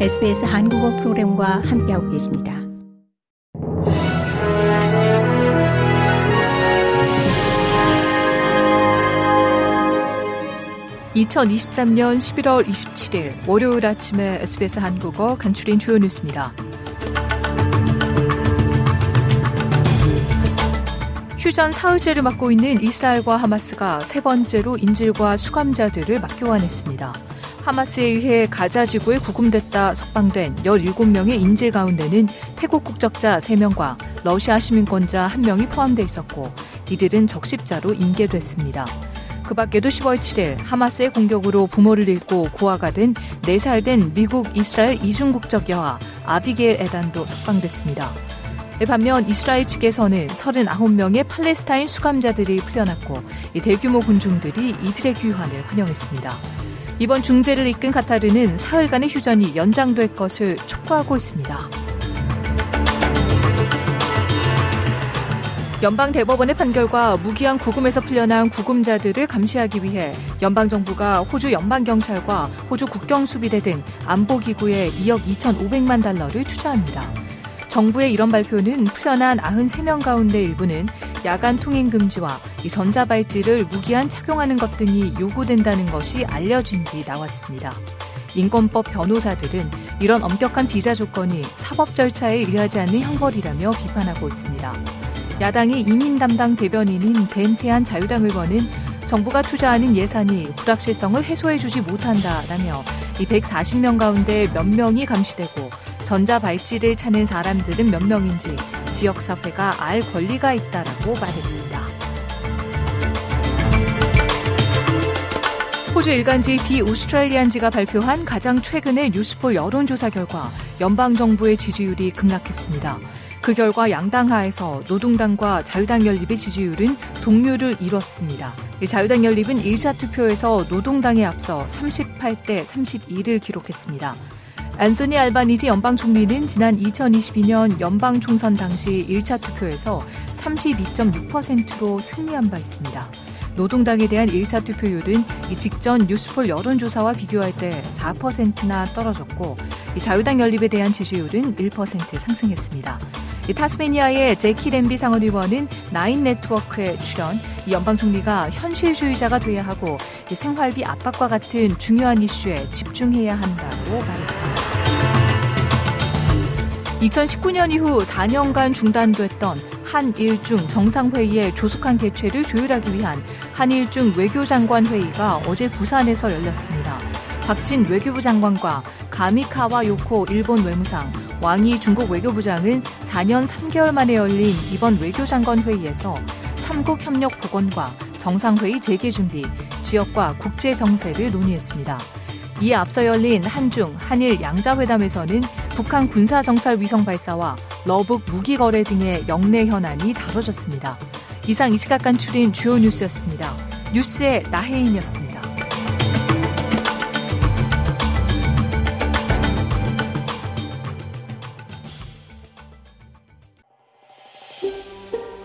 SBS 한국어 프로그램과 함께하고 계십니다. (2023년 11월 27일) 월요일 아침에 SBS 한국어 간추린 주요 뉴스입니다. 휴전 사흘째를 맡고 있는 이스라엘과 하마스가 세 번째로 인질과 수감자들을 맞교환했습니다. 하마스에 의해 가자 지구에 구금됐다 석방된 17명의 인질 가운데는 태국 국적자 3명과 러시아 시민권자 1명이 포함돼 있었고 이들은 적십자로 인계됐습니다. 그 밖에도 10월 7일 하마스의 공격으로 부모를 잃고 고아가 된 4살 된 미국 이스라엘 이중 국적 여아 아비게일 에단도 석방됐습니다. 반면 이스라엘 측에서는 39명의 팔레스타인 수감자들이 풀려났고 대규모 군중들이 이들의 귀환을 환영했습니다. 이번 중재를 이끈 카타르는 사흘간의 휴전이 연장될 것을 촉구하고 있습니다. 연방 대법원의 판결과 무기한 구금에서 풀려난 구금자들을 감시하기 위해 연방 정부가 호주 연방 경찰과 호주 국경 수비대 등 안보 기구에 2억 2,500만 달러를 투자합니다. 정부의 이런 발표는 풀려난 93명 가운데 일부는 야간 통행 금지와 이 전자발찌를 무기한 착용하는 것 등이 요구된다는 것이 알려진 뒤 나왔습니다. 인권법 변호사들은 이런 엄격한 비자 조건이 사법 절차에 의하지 않는 형벌이라며 비판하고 있습니다. 야당의 이민 담당 대변인인 벤태한 자유당 의원은 정부가 투자하는 예산이 불확실성을 해소해주지 못한다라며 이 140명 가운데 몇 명이 감시되고 전자발찌를 찾는 사람들은 몇 명인지 지역사회가 알 권리가 있다라고 말했습니다. 호주 일간지 디 오스트레일리안지가 발표한 가장 최근의 뉴스폴 여론조사 결과 연방정부의 지지율이 급락했습니다. 그 결과 양당 하에서 노동당과 자유당 연립의 지지율은 동률을 이뤘습니다. 자유당 연립은 1차 투표에서 노동당에 앞서 38대 32를 기록했습니다. 앤소니 알바니지 연방 총리는 지난 2022년 연방 총선 당시 1차 투표에서 32.6%로 승리한 바 있습니다. 노동당에 대한 1차 투표율은 이 직전 뉴스폴 여론조사와 비교할 때 4%나 떨어졌고 자유당 연립에 대한 지지율은 1% 상승했습니다. 타스메니아의 제키 램비 상원 의원은 나인 네트워크에 출연 연방 총리가 현실주의자가 돼야 하고 생활비 압박과 같은 중요한 이슈에 집중해야 한다고 말했습니다. 2019년 이후 4년간 중단됐던 한일중 정상회의의 조속한 개최를 조율하기 위한 한일중 외교장관 회의가 어제 부산에서 열렸습니다. 박진 외교부 장관과 가미카와 요코 일본 외무상, 왕이 중국 외교부장은 4년 3개월 만에 열린 이번 외교장관 회의에서 삼국 협력 복원과 정상회의 재개 준비, 지역과 국제 정세를 논의했습니다. 이에 앞서 열린 한중, 한일 양자회담에서는 북한 군사정찰 위성 발사와 러북 무기 거래 등의 영내 현안이 다뤄졌습니다. 이상 이 시각 간출인 주요 뉴스였습니다. 뉴스의 나혜인이었습니다.